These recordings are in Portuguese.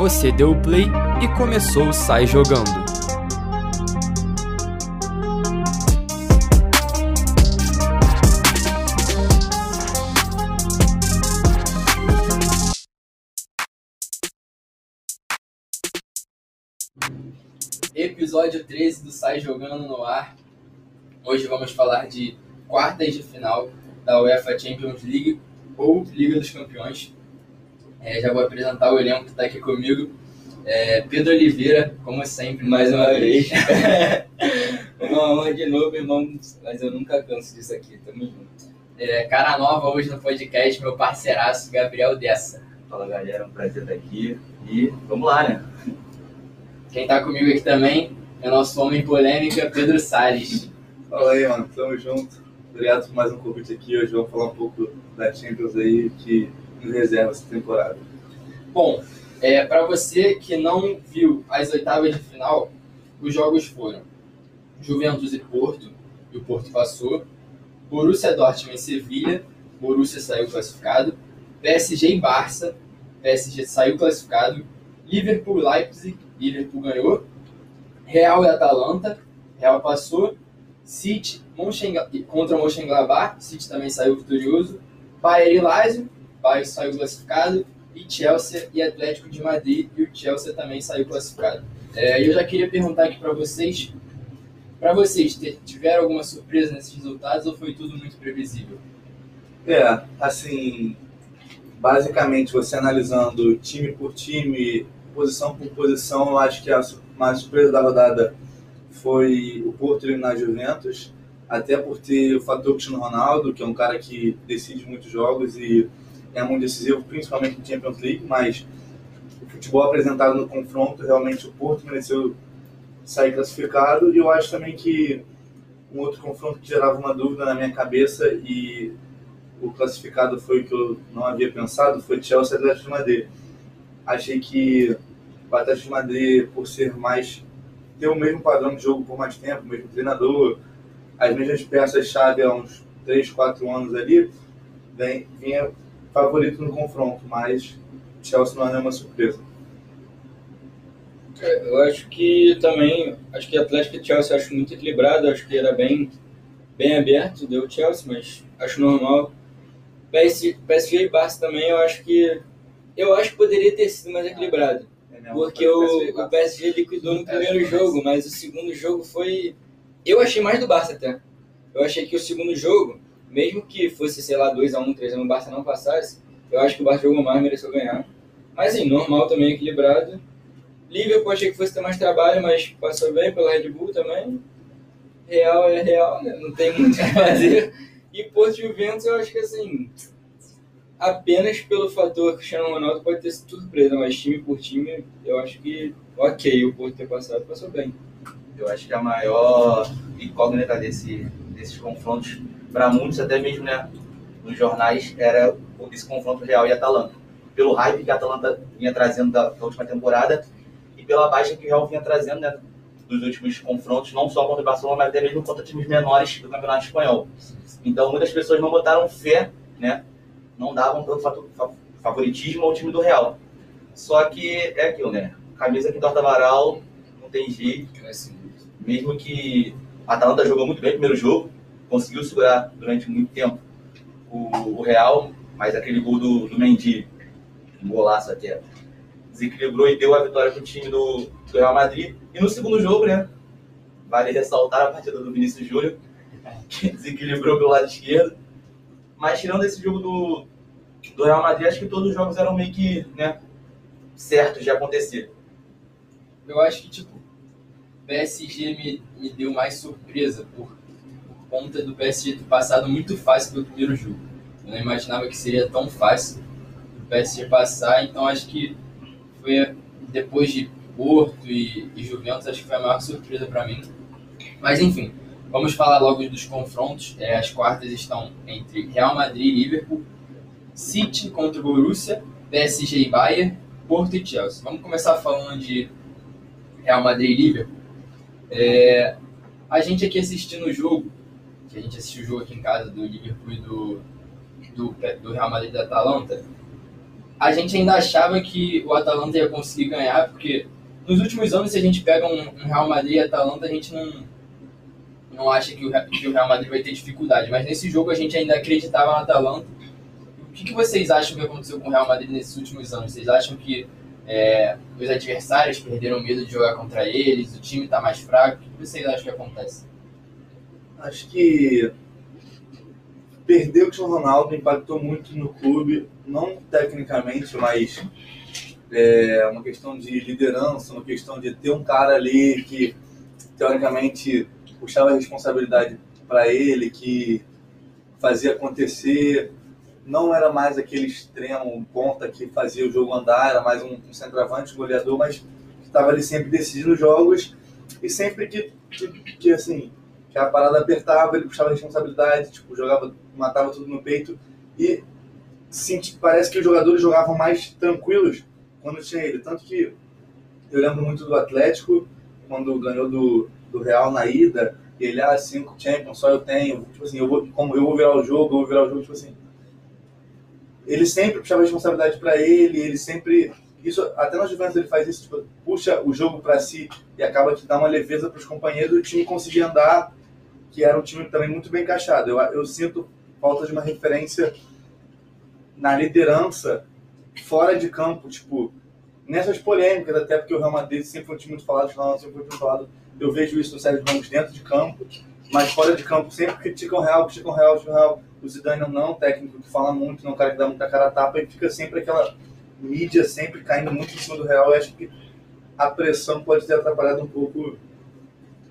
Você deu o play e começou o Sai Jogando. Episódio 13 do Sai Jogando no Ar. Hoje vamos falar de quartas de final da UEFA Champions League ou Liga dos Campeões. É, já vou apresentar o elenco que está aqui comigo. É, Pedro Oliveira, como sempre, mais uma vez. uma honra de novo, irmão, mas eu nunca canso disso aqui, tamo junto. É, cara nova hoje no podcast, meu parceiraço Gabriel Dessa. Fala galera, um prazer estar aqui e vamos lá, né? Quem tá comigo aqui também é nosso homem polêmica, Pedro Salles. Fala aí, mano, tamo junto. Obrigado por mais um convite aqui. Hoje vamos falar um pouco da Champions aí que reserva essa temporada. Bom, é, para você que não viu as oitavas de final, os jogos foram Juventus e Porto, e o Porto passou. Borussia Dortmund e Sevilha, Borussia saiu classificado. PSG e Barça, PSG saiu classificado. Liverpool Leipzig, Liverpool ganhou. Real e Atalanta, Real passou. City contra o Mönchengladbach, City também saiu vitorioso. Bayern e Lazio, Bayern saiu classificado. E Chelsea e Atlético de Madrid, e o Chelsea também saiu classificado. É, eu já queria perguntar aqui para vocês, para vocês, tiveram alguma surpresa nesses resultados ou foi tudo muito previsível? É, assim, basicamente você analisando time por time, posição por posição, eu acho que a mais surpresa da rodada foi o Porto eliminar Juventus, até por ter o fator Cristiano Ronaldo, que é um cara que decide muitos jogos e é muito decisivo, principalmente no Champions League, mas o futebol apresentado no confronto, realmente o Porto mereceu sair classificado, e eu acho também que um outro confronto que gerava uma dúvida na minha cabeça e o classificado foi o que eu não havia pensado, foi Chelsea e Atlético de Madrid. Achei que o Atlético de Madrid, por ser mais ter o mesmo padrão de jogo por mais tempo, o mesmo treinador, as mesmas peças-chave há uns 3, 4 anos ali, vem, vinha favorito no confronto, mas Chelsea não é nenhuma surpresa. É, eu acho que também, acho que Atlético e Chelsea acho muito equilibrado, acho que era bem, bem aberto, deu Chelsea, mas acho normal. PSG, PSG e Barça também, eu acho que eu acho que poderia ter sido mais equilibrado. É porque o, o PSG liquidou no primeiro jogo, mas o segundo jogo foi. Eu achei mais do Barça até. Eu achei que o segundo jogo, mesmo que fosse, sei lá, 2x1, 3x1, o Barça não passasse, eu acho que o Barça jogou mais, mereceu ganhar. Mas, assim, normal também, equilibrado. Liverpool achei que fosse ter mais trabalho, mas passou bem pela Red Bull também. Real é real, né? Não tem muito o que fazer. E Porto Juventus, eu acho que, assim, apenas pelo fator Cristiano Ronaldo pode ter sido surpresa, mas time por time, eu acho que, ok, o Porto ter passado, passou bem. Eu acho que a maior incógnita desse, desses confrontos para muitos, até mesmo né, nos jornais, era esse confronto Real e Atalanta. Pelo hype que a Atalanta vinha trazendo da, da última temporada e pela baixa que o Real vinha trazendo né, dos últimos confrontos, não só contra o Barcelona, mas até mesmo contra times menores do Campeonato Espanhol. Então, muitas pessoas não botaram fé, né, não davam tanto favoritismo ao time do Real. Só que é aquilo, né? Camisa que torta varal, não tem jeito. Mesmo que a Atalanta jogou muito bem no primeiro jogo, conseguiu segurar durante muito tempo o, o Real, mas aquele gol do, do Mendy, um golaço até, desequilibrou e deu a vitória para o time do, do, Real Madrid. E no segundo jogo, né, vale ressaltar a partida do Vinícius Júnior, que desequilibrou pelo lado esquerdo. Mas tirando esse jogo do, do Real Madrid, acho que todos os jogos eram meio que né, certos de acontecer. Eu acho que, tipo, PSG me, me deu mais surpresa por conta do PSG ter passado muito fácil pelo primeiro jogo. Eu não imaginava que seria tão fácil o PSG passar, então acho que foi depois de Porto e, e Juventus, acho que foi a maior surpresa para mim. Mas enfim, vamos falar logo dos confrontos. É, as quartas estão entre Real Madrid e Liverpool, City contra o Borussia, PSG e Bayern, Porto e Chelsea. Vamos começar falando de Real Madrid e Liverpool. É, a gente aqui assistindo o jogo, que a gente assistiu o jogo aqui em casa do Liverpool e do, do, do Real Madrid da Atalanta, a gente ainda achava que o Atalanta ia conseguir ganhar, porque nos últimos anos, se a gente pega um, um Real Madrid e Atalanta, a gente não, não acha que o, que o Real Madrid vai ter dificuldade. Mas nesse jogo a gente ainda acreditava no Atalanta. O que, que vocês acham que aconteceu com o Real Madrid nesses últimos anos? Vocês acham que é, os adversários perderam medo de jogar contra eles? O time está mais fraco? O que vocês acham que acontece? Acho que perder o Cristiano Ronaldo impactou muito no clube, não tecnicamente, mas é uma questão de liderança, uma questão de ter um cara ali que teoricamente puxava a responsabilidade para ele, que fazia acontecer. Não era mais aquele extremo, ponta que fazia o jogo andar, era mais um, um centroavante, um goleador, mas estava ali sempre decidindo jogos e sempre que, que, que, assim, que a parada apertava, ele puxava a responsabilidade, tipo, jogava, matava tudo no peito e senti, parece que os jogadores jogavam mais tranquilos quando tinha ele. Tanto que eu lembro muito do Atlético, quando ganhou do, do Real na ida, e ele, ah, cinco Champions, só eu tenho. Tipo assim, eu vou, como eu vou virar o jogo, eu vou virar o jogo, tipo assim. Ele sempre puxava a responsabilidade para ele, ele sempre. Isso, até na Juventus ele faz isso, tipo, puxa o jogo para si e acaba de dar uma leveza para os companheiros o time conseguir andar, que era um time também muito bem encaixado. Eu, eu sinto falta de uma referência na liderança fora de campo, tipo, nessas polêmicas, até porque o Real Madrid sempre foi um time muito falado, sempre foi muito falado. Eu vejo isso no Sérgio Ramos dentro de campo, mas fora de campo sempre criticam o Real, criticam o Real, criticam o Real. O Zidane não é um técnico que fala muito, não é um cara que dá muita cara a tapa, e fica sempre aquela mídia sempre caindo muito em cima do Real. Eu acho que a pressão pode ter atrapalhado um pouco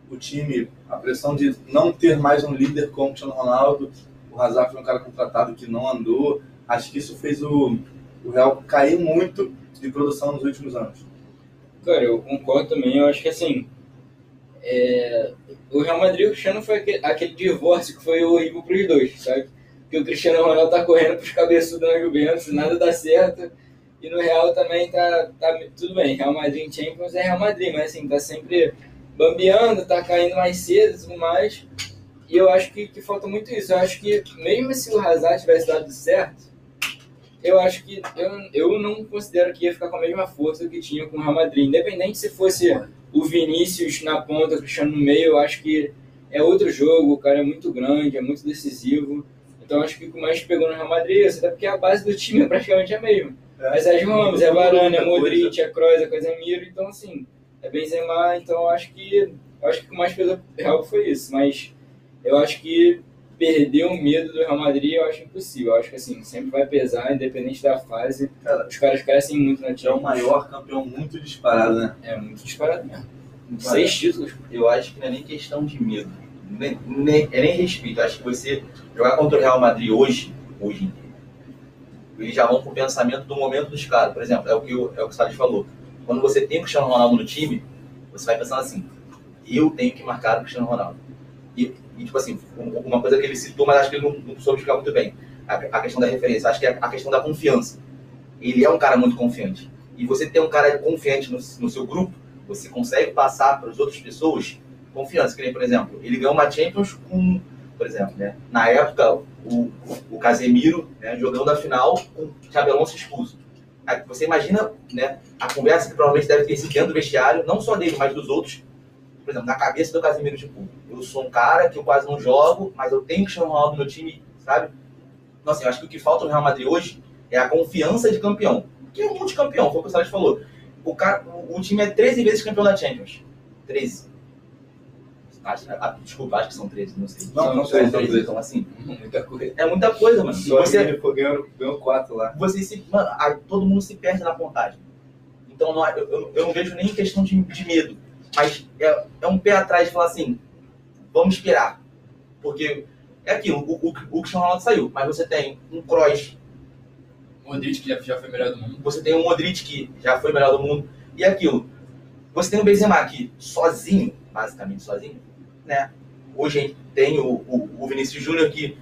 o time, a pressão de não ter mais um líder como o Cristiano Ronaldo. O Hazard foi um cara contratado que não andou. Acho que isso fez o, o Real cair muito de produção nos últimos anos. Cara, eu concordo também. Eu acho que assim. é, O Real Madrid e o Cristiano foi aquele, aquele divórcio que foi horrível pros dois, sabe? Porque o Cristiano Ronaldo tá correndo pros cabeçudos na Juventus, nada dá certo. E no Real também tá, tá tudo bem. Real Madrid Champions é Real Madrid, mas assim, tá sempre bambeando, tá caindo mais cedo e tudo mais. E eu acho que, que falta muito isso. Eu acho que mesmo se o Hazard tivesse dado certo, eu acho que eu, eu não considero que ia ficar com a mesma força que tinha com o Real Madrid. Independente se fosse o Vinícius na ponta, o Cristiano no meio, eu acho que é outro jogo, o cara é muito grande, é muito decisivo. Então acho que o que mais pegou no Real Madrid é isso, até porque a base do time é praticamente a mesma. Mas é Ramos, é Varane, é Modric, é Kroos, é Casemiro, então assim, é Benzema, então eu acho que eu acho que o mais pesou pro Real foi isso, mas eu acho que perder o medo do Real Madrid eu acho impossível. Eu acho que assim, sempre vai pesar, independente da fase. Cara, Os caras crescem muito na é o Champions. maior campeão muito disparado, né? É muito disparado mesmo. Seis títulos. Eu acho que não é nem questão de medo. Nem, nem- é nem respeito. Eu acho que você jogar contra o Real Madrid hoje, hoje, eles já vão pro pensamento do momento dos caras. Por exemplo, é o que o, é o, que o Salles falou. Quando você tem o Cristiano Ronaldo no time, você vai pensando assim, eu tenho que marcar o Cristiano Ronaldo. E, e, tipo assim, um- uma coisa que ele citou, mas acho que ele não, não soube explicar muito bem. A, a questão da referência. Acho que é a questão da confiança. Ele é um cara muito confiante. E você ter um cara confiante no, no seu grupo, você consegue passar para as outras pessoas confiança. Que nem, por exemplo, ele ganhou uma Champions com, por exemplo, né, na época, o, o Casemiro né, jogando a final com o Xabi Alonso expulso. Você imagina né, a conversa que provavelmente deve ter sido dentro do vestiário, não só dele, mas dos outros. Por exemplo, na cabeça do Casemiro, tipo, eu sou um cara que eu quase não jogo, mas eu tenho que chamar o Ronaldo no meu time, sabe? Então, assim, eu acho que o que falta no Real Madrid hoje é a confiança de campeão. Que é um multicampeão, foi o que o Salles falou. O, cara, o, o time é 13 vezes campeão da Champions. 13. Acho, ah, desculpa, acho que são 13, não sei. Não, não são sei, 13, então assim. Muita coisa. É muita coisa, mano. Só Você, foi, ganhou, ganhou quatro lá. você se. Mano, aí todo mundo se perde na contagem. Então não, eu, eu, eu não vejo nem questão de, de medo. Mas é, é um pé atrás de falar assim, vamos esperar. Porque é aquilo, o, o, o Cristiano Ronaldo saiu, mas você tem um Kroos, O Modric que já, já foi melhor do mundo. você tem um Modric que já foi o melhor do mundo, e é aquilo. Você tem o Benzema que sozinho, basicamente sozinho, né? Hoje a gente tem o, o, o Vinícius Júnior que,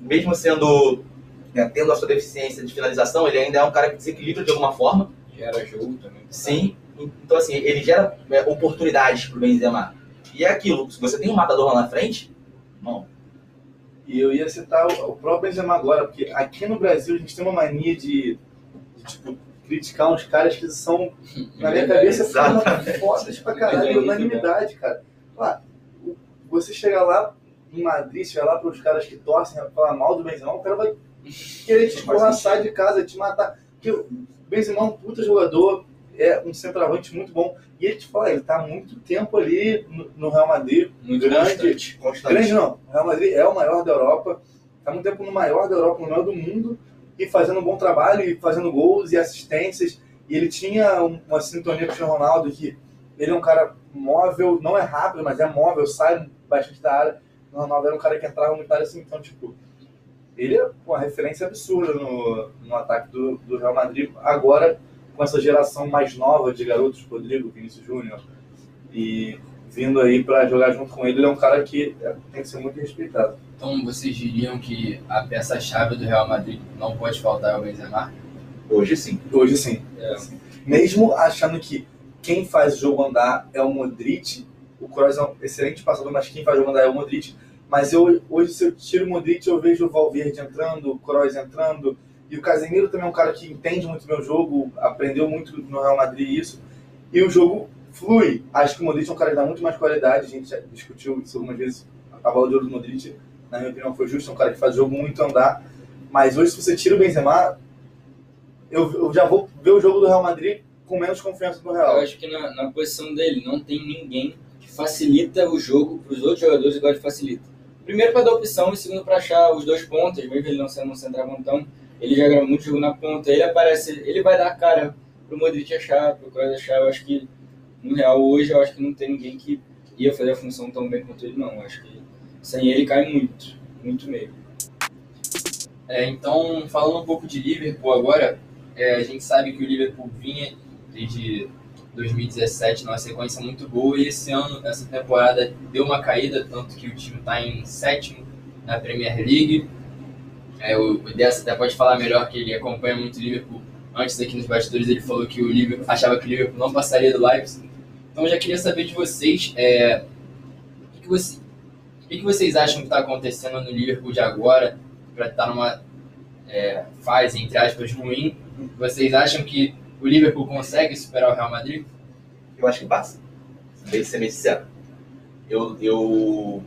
mesmo sendo, né, tendo a sua deficiência de finalização, ele ainda é um cara que desequilibra de alguma forma. Gera jogo também. Sim. Então, assim, ele gera é, oportunidades pro Benzema. E é aquilo, se você tem um matador lá na frente, não. E eu ia citar o, o próprio Benzema agora, porque aqui no Brasil a gente tem uma mania de, tipo, criticar uns caras que são, na minha cabeça, fodas pra caralho, unanimidade, cara. Lá, você chega lá em Madrid, chega lá pros caras que torcem a falar mal do Benzema, o cara vai querer te escorraçar de casa, te matar. Porque o Benzema é um puta jogador, é um centroavante muito bom. E ele te fala, ele tá há muito tempo ali no, no Real Madrid, Muito grande, constante. Constante. Grande não. O Real Madrid é o maior da Europa. Está muito tempo no maior da Europa, no maior do mundo. E fazendo um bom trabalho, e fazendo gols e assistências. E ele tinha um- uma sintonia com o Ronaldo, que ele é um cara móvel, não é rápido, mas é móvel, sai bastante da área. O Ronaldo era um cara que entrava muito na área assim, então, tipo, ele é uma referência absurda no, no ataque do, do Real Madrid. Agora, com essa geração mais nova de garotos, Rodrigo, Vinícius Júnior, e vindo aí para jogar junto com ele, ele é um cara que é, tem que ser muito respeitado. Então vocês diriam que a peça-chave do Real Madrid não pode faltar é o Benzema? Hoje sim. Hoje sim. É. Mesmo achando que quem faz o jogo andar é o Modric, o Kroos é um excelente passador, mas quem faz o jogo andar é o Modric. Mas eu, hoje, se eu tiro o Modric, eu vejo o Valverde entrando, o Kroos entrando, e o Casemiro também é um cara que entende muito o jogo, aprendeu muito no Real Madrid isso, e o jogo flui. Acho que o Modric é um cara que dá muito mais qualidade, a gente já discutiu isso algumas vezes, a bola de ouro do Modric, na minha opinião, foi justo, é um cara que faz o jogo muito andar, mas hoje, se você tira o Benzema, eu, eu já vou ver o jogo do Real Madrid com menos confiança Eu Real. acho que na, na posição dele não tem ninguém que facilita o jogo para os outros jogadores igual ele facilita. Primeiro para dar opção e segundo para achar os dois pontas, mesmo ele não sendo um centroavantão, ele já grava muito jogo na ponta, ele aparece, ele vai dar a cara pro Modric achar, pro Kroos achar, eu acho que no Real hoje eu acho que não tem ninguém que ia fazer a função tão bem quanto ele não, eu acho que sem ele cai muito, muito mesmo. É, então, falando um pouco de Liverpool agora, é, a gente sabe que o Liverpool vinha desde 2017 numa sequência muito boa e esse ano, essa temporada, deu uma caída, tanto que o time está em sétimo na Premier League. É, o Dessa até pode falar melhor que ele acompanha muito o Liverpool. Antes aqui nos bastidores ele falou que o Liverpool achava que o Liverpool não passaria do Leipzig. Então eu já queria saber de vocês, é, o, que, você- o que vocês acham que está acontecendo no Liverpool de agora para estar numa é, fase, entre aspas, ruim? Vocês acham que o Liverpool consegue superar o Real Madrid? Eu acho que passa. Bem ser sincero. Eu, eu,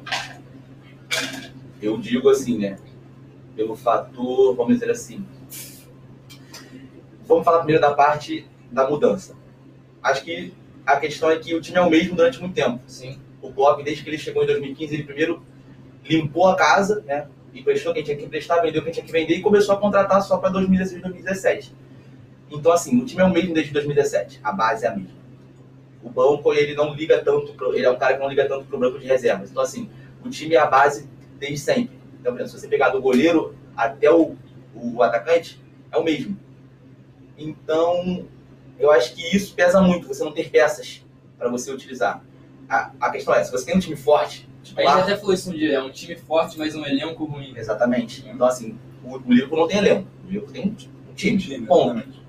eu digo assim, né? Pelo fator, vamos dizer assim. Vamos falar primeiro da parte da mudança. Acho que a questão é que o time é o mesmo durante muito tempo. Sim. O Klopp, desde que ele chegou em 2015, ele primeiro limpou a casa, né? Emprestou quem tinha que emprestar, vendeu quem tinha que vender e começou a contratar só para 2016 2017. Então, assim, o time é o mesmo desde 2017. A base é a mesma. O banco, ele não liga tanto, pro, ele é um cara que não liga tanto pro banco de reservas. Então, assim, o time é a base desde sempre. Então, por exemplo, se você pegar do goleiro até o, o atacante, é o mesmo. Então, eu acho que isso pesa muito, você não ter peças para você utilizar. A, a questão é, se você tem um time forte, A gente titular, até falou isso um dia, é um time forte, mas um elenco ruim. exatamente. Então, assim, o, o Liverpool não tem elenco, o Liverpool tem um, um time, Time, ponto.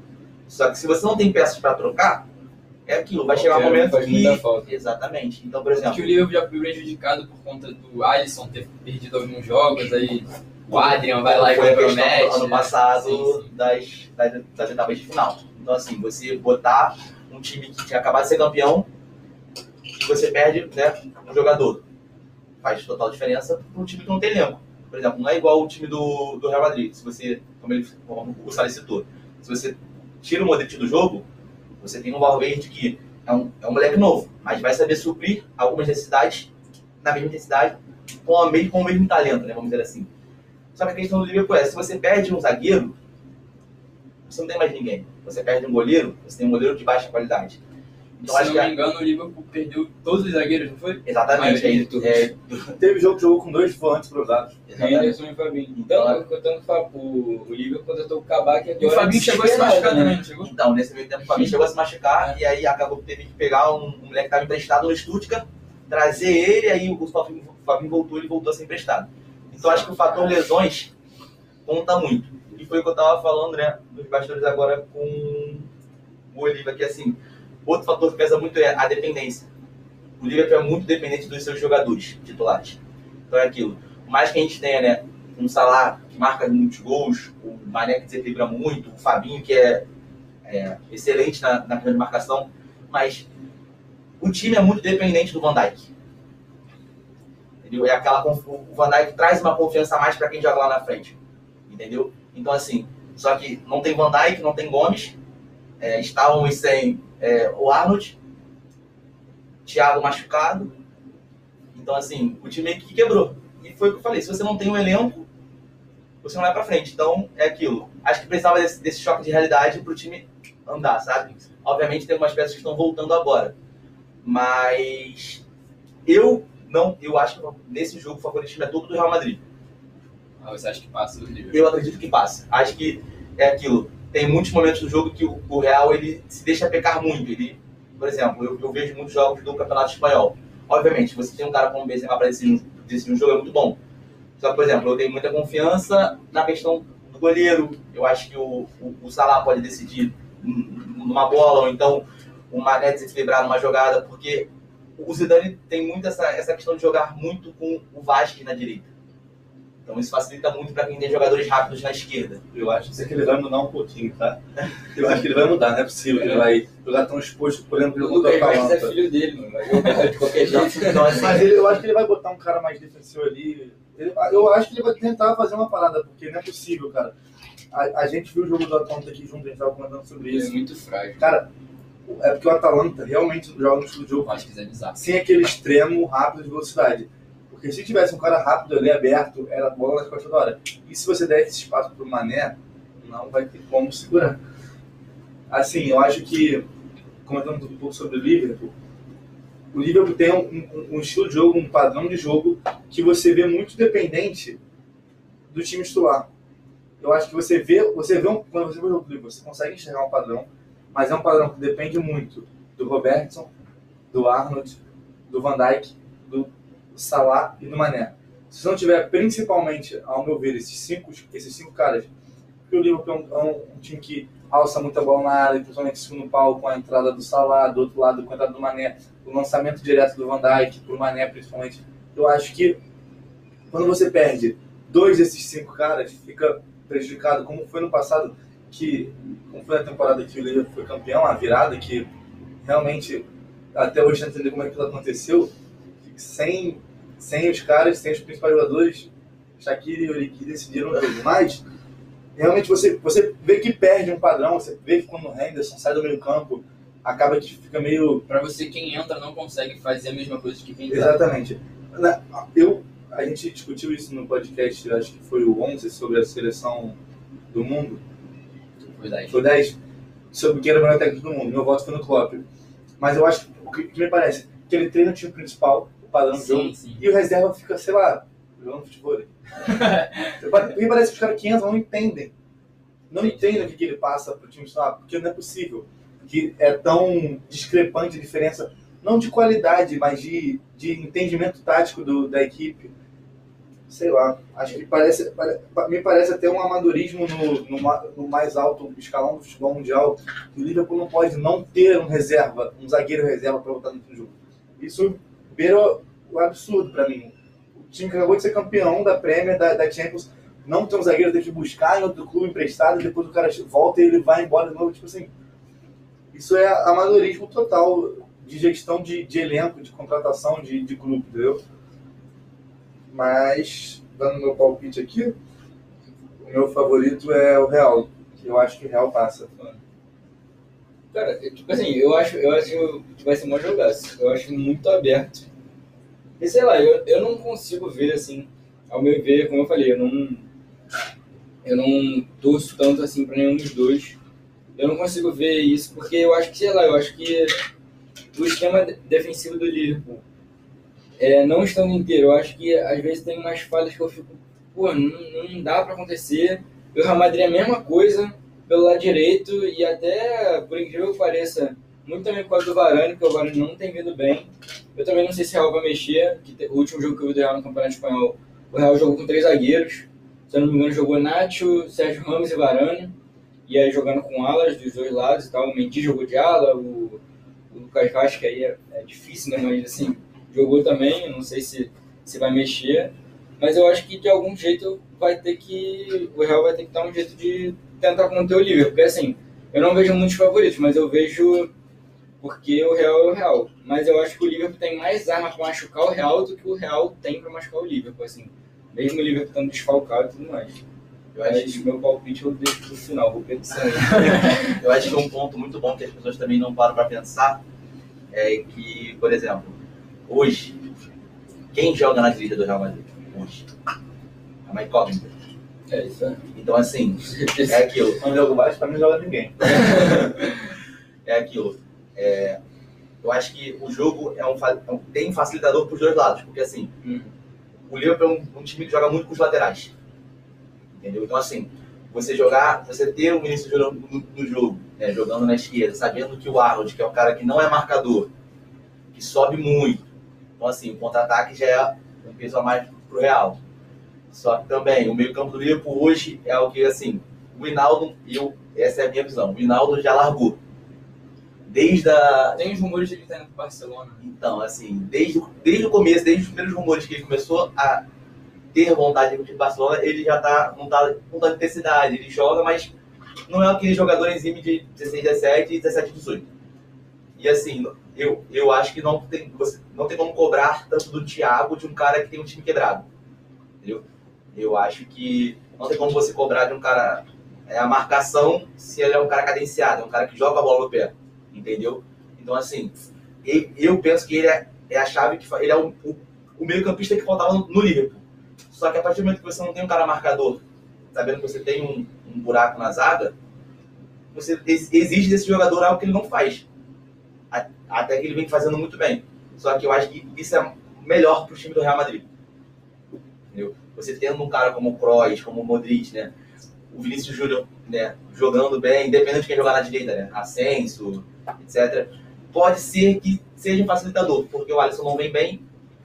Só que se você não tem peças para trocar, é aquilo, vai chegar um momento que... Exatamente. Então, por Que exemplo, o Liverpool já foi prejudicado por conta do Alisson ter perdido alguns jogos, aí o Adrian vai lá e compromete. ano passado Sim, sim. Das, das, das etapas de final. Então, assim, você botar um time que tinha acabado de ser campeão e você perde né, um jogador. Faz total diferença para um time que não tem elenco. Por exemplo, não é igual o time do, do Real Madrid. Se você, como, ele, como o Salles citou, se você tira o Modric do jogo, você tem um Valverde que é um, é um moleque novo, mas vai saber suprir algumas necessidades na mesma intensidade com, a mesmo, com o mesmo talento, né, vamos dizer assim. Só que a questão do Liverpool é, se você perde um zagueiro, você não tem mais ninguém. Você perde um goleiro, você tem um goleiro de baixa qualidade. Então Se acho não que me é, engano, o Liverpool perdeu todos os zagueiros, não foi? exatamente, de é, Teve jogo que jogou com dois volantes cruzados. exatamente. Henderson e Fabinho. Então, tanto o, o Liverpool contratou o Kabak agora. E o Fabinho chegou a se machucar né? também, não chegou? Então, nesse meio tempo, o Fabinho chegou a se machucar e aí acabou teve que pegar um, um moleque que estava emprestado no Stuttgart, trazer ele, aí o Fabinho, o Fabinho voltou, ele voltou a ser emprestado. Então, acho que o fator lesões conta muito. E foi o que eu estava falando, né, nos bastidores agora com o Oliva, que assim, outro fator que pesa muito é a dependência. O Liverpool é muito dependente dos seus jogadores titulares. Então é aquilo. Mais que a gente tenha, né, um Salah que marca muitos gols, o Mané que desequilibra muito, o Fabinho que é é, excelente na, na de marcação, mas o time é muito dependente do Van Dijk. Entendeu? É aquela, o Van Dijk traz uma confiança a mais para quem joga lá na frente. Entendeu? Então, assim, só que não tem Van Dijk, não tem Gomes, é, estávamos sem é, o Arnold, Thiago machucado. Então, assim, o time meio que quebrou. E foi o que eu falei: se você não tem um elenco, você não vai pra frente. Então, é aquilo. Acho que precisava desse, desse choque de realidade pro time andar, sabe? Obviamente, tem algumas peças que estão voltando agora. Mas eu não, eu acho que nesse jogo o favoritismo é todo do Real Madrid. Ah, você acha que passa do Liverpool? Eu acredito que passa. Acho que é aquilo. Tem muitos momentos do jogo que o, o Real ele se deixa pecar muito. Ele, por exemplo, eu, eu vejo muitos jogos do Campeonato Espanhol. Obviamente, você tem um cara como o Benzema para decidir, um- jogo é muito bom. Só que, por exemplo, eu tenho muita confiança na questão do goleiro. Eu acho que o, o, o Salah pode decidir num- numa bola, ou então o Mané desequilibrar numa jogada, porque o Zidane tem muito essa, essa questão de jogar muito com o Vasquez na direita. Então isso facilita muito para quem tem jogadores rápidos na esquerda. Eu acho que ele vai mudar um pouquinho, tá? Eu acho que ele vai mudar, não é possível. que Ele vai jogar tão exposto, por exemplo, ele Lucas Vaz é filho dele, mano. Vai jogar de qualquer jeito. Então, assim, Mas ele, eu acho que ele vai botar um cara mais defensivo ali. Ele- eu acho que ele vai tentar fazer uma parada, porque não é possível, cara. A, a gente viu o jogo do Atalanta aqui junto, a gente tava comentando sobre Ele é muito frágil. Cara, é porque o Atalanta realmente joga no estilo de Eu jogo acho que é bizarro. sem aquele extremo rápido de velocidade. Porque se tivesse um cara rápido ali aberto, era bola nas costas da hora. E se você der esse espaço pro Mané, não vai ter como segurar. Assim, eu acho que, comentando um pouco sobre o Liverpool, o Liverpool tem um, um- um estilo de jogo, um padrão de jogo que você vê muito dependente do time titular. Eu acho que você vê, você vê um, quando você vê o jogo do Liverpool, você consegue enxergar um padrão, mas é um padrão que depende muito do Robertson, do Arnold, do Van Dijk, do Salah e do Mané. Se não tiver principalmente, ao meu ver, esses cinco, esses cinco caras, porque o Liverpool é um, é um- um time que alça muita bola na área, principalmente segundo pau, com a entrada do Salah, do outro lado com a entrada do Mané, o lançamento direto do Van Dijk, pro Mané principalmente. Eu acho que quando você perde dois desses cinco caras, fica prejudicado, como foi no passado, que como foi na temporada que o Liverpool foi campeão, a virada, que realmente até hoje não entender como é que aquilo aconteceu, sem, sem os caras, sem os principais jogadores, Shaqiri e Origi decidiram tudo. Mas, realmente, você, você vê que perde um padrão, você vê que quando o Henderson sai do meio campo, acaba que fica meio... Pra você, quem entra não consegue fazer a mesma coisa que quem tá. Exatamente. Eu, a gente discutiu isso no podcast, acho que foi o 11, sobre a seleção do mundo, Foi daí. foi 10, sobre quem era o melhor técnico do mundo. Meu voto foi no Klopp. Mas eu acho que o que, que me parece que ele treina o time principal, de jogo, Sim, sim. e o reserva fica, sei lá, jogando futebol. Me parece que os caras que entram não entendem. Não Sim. entendem o que, que ele passa pro time titular, porque não é possível. Que é tão discrepante a diferença, não de qualidade, mas de, de entendimento tático do, da equipe. Sei lá, acho que parece, pare- me parece até um amadorismo no, no, no mais alto escalão do futebol mundial. que O Liverpool não pode não ter um reserva, um zagueiro reserva para botar no jogo. Isso beira o absurdo para mim. O time que acabou de ser campeão da Premier, da, da Champions, não tem um zagueiro, tem que buscar em outro clube emprestado, depois o cara volta e ele vai embora de novo. Tipo assim, isso é amadorismo total de gestão de, de elenco, de contratação de, de grupo, entendeu? Mas, dando meu palpite aqui, o meu favorito é o Real. que Eu acho que o Real passa. Cara, tipo assim, eu acho, eu acho que vai ser uma jogaço. Eu acho muito aberto. E sei lá, eu, eu não consigo ver assim, ao meu ver, como eu falei, eu não. Eu não torço tanto assim pra nenhum dos dois. Eu não consigo ver isso, porque eu acho que, sei lá, eu acho que o esquema de- defensivo do Liverpool, é, não estando inteiro, eu acho que às vezes tem umas falhas que eu fico, pô, não, não dá pra acontecer. E o Real a mesma coisa, pelo lado direito e até, por incrível que pareça, muito também por causa do Varane, porque o Varane não tem vindo bem. Eu também não sei se o Real vai mexer, que o último jogo que eu vi do Real no Campeonato Espanhol, o Real jogou com três zagueiros. Se eu não me engano, jogou Nacho, Sérgio Ramos e Varane. E aí jogando com alas dos dois lados e tal. O Mendy jogou de ala, o, o Lucas que aí é, é difícil, né? Mas assim, jogou também, não sei se, se vai mexer. Mas eu acho que de algum jeito vai ter que. O Real vai ter que dar um jeito de tentar conter o Liverpool. Porque assim, Eu não vejo muitos favoritos, mas eu vejo porque o Real é o Real. Mas eu acho que o Liverpool tem mais arma para machucar o Real do que o Real tem para machucar o Liverpool, assim. Mesmo o Liverpool estando desfalcado e tudo mais. Eu acho que meu palpite eu deixo pro final, vou pensar aí. Eu acho que um ponto muito bom que as pessoas também não param para pensar é que, por exemplo, hoje, quem joga na direita do Real Madrid? Hoje. É uma incógnita. É isso aí. Então, assim, é aquilo. Quando jogo baixo, pra mim não joga ninguém. É aquilo. É, eu acho que o jogo é um, é tem um facilitador para os dois lados, porque assim, Uhum. o Liverpool é um, um time que joga muito com os laterais. Entendeu? Então, assim, você jogar, você ter o Vinícius Júnior no, no jogo, né, jogando na esquerda, sabendo que o Arnold, que é um cara que não é marcador, que sobe muito. Então, assim, o contra-ataque já é um peso a mais pro Real. Só que também, o meio-campo do Liverpool hoje é o que, assim, o Hinaldo, eu, essa é a minha visão, o Hinaldo já largou. Desde a, Tem os rumores de ele estar indo pro Barcelona. então, assim, desde, o- desde o começo, desde os primeiros rumores que ele começou a ter vontade de ir para Barcelona, ele já tá, tá com tanta intensidade. Ele joga, mas não é aquele jogador exime de 16, 17 e 17, 18. E assim, eu, eu acho que não tem, você, não tem como cobrar tanto do Thiago de um cara que tem um time quebrado. Entendeu? Eu acho que não tem como você cobrar de um cara é, a marcação se ele é um cara cadenciado, é um cara que joga a bola no pé. Entendeu? Então, assim, eu penso que ele é, é a chave que ele é o, o, o meio-campista que faltava no, no Liverpool. Só que a partir do momento que você não tem um cara marcador, sabendo que você tem um, um buraco na zaga, você ex- exige desse jogador algo que ele não faz. Até que ele vem fazendo muito bem. Só que eu acho que isso é melhor para o time do Real Madrid. Entendeu? Você tendo um cara como o Kroos, como o Modric, né? O Vinícius Júnior, né? Jogando bem, independente de quem jogar na direita, né? Ascenso, etc. Pode ser que seja um facilitador, porque o Alisson não vem bem,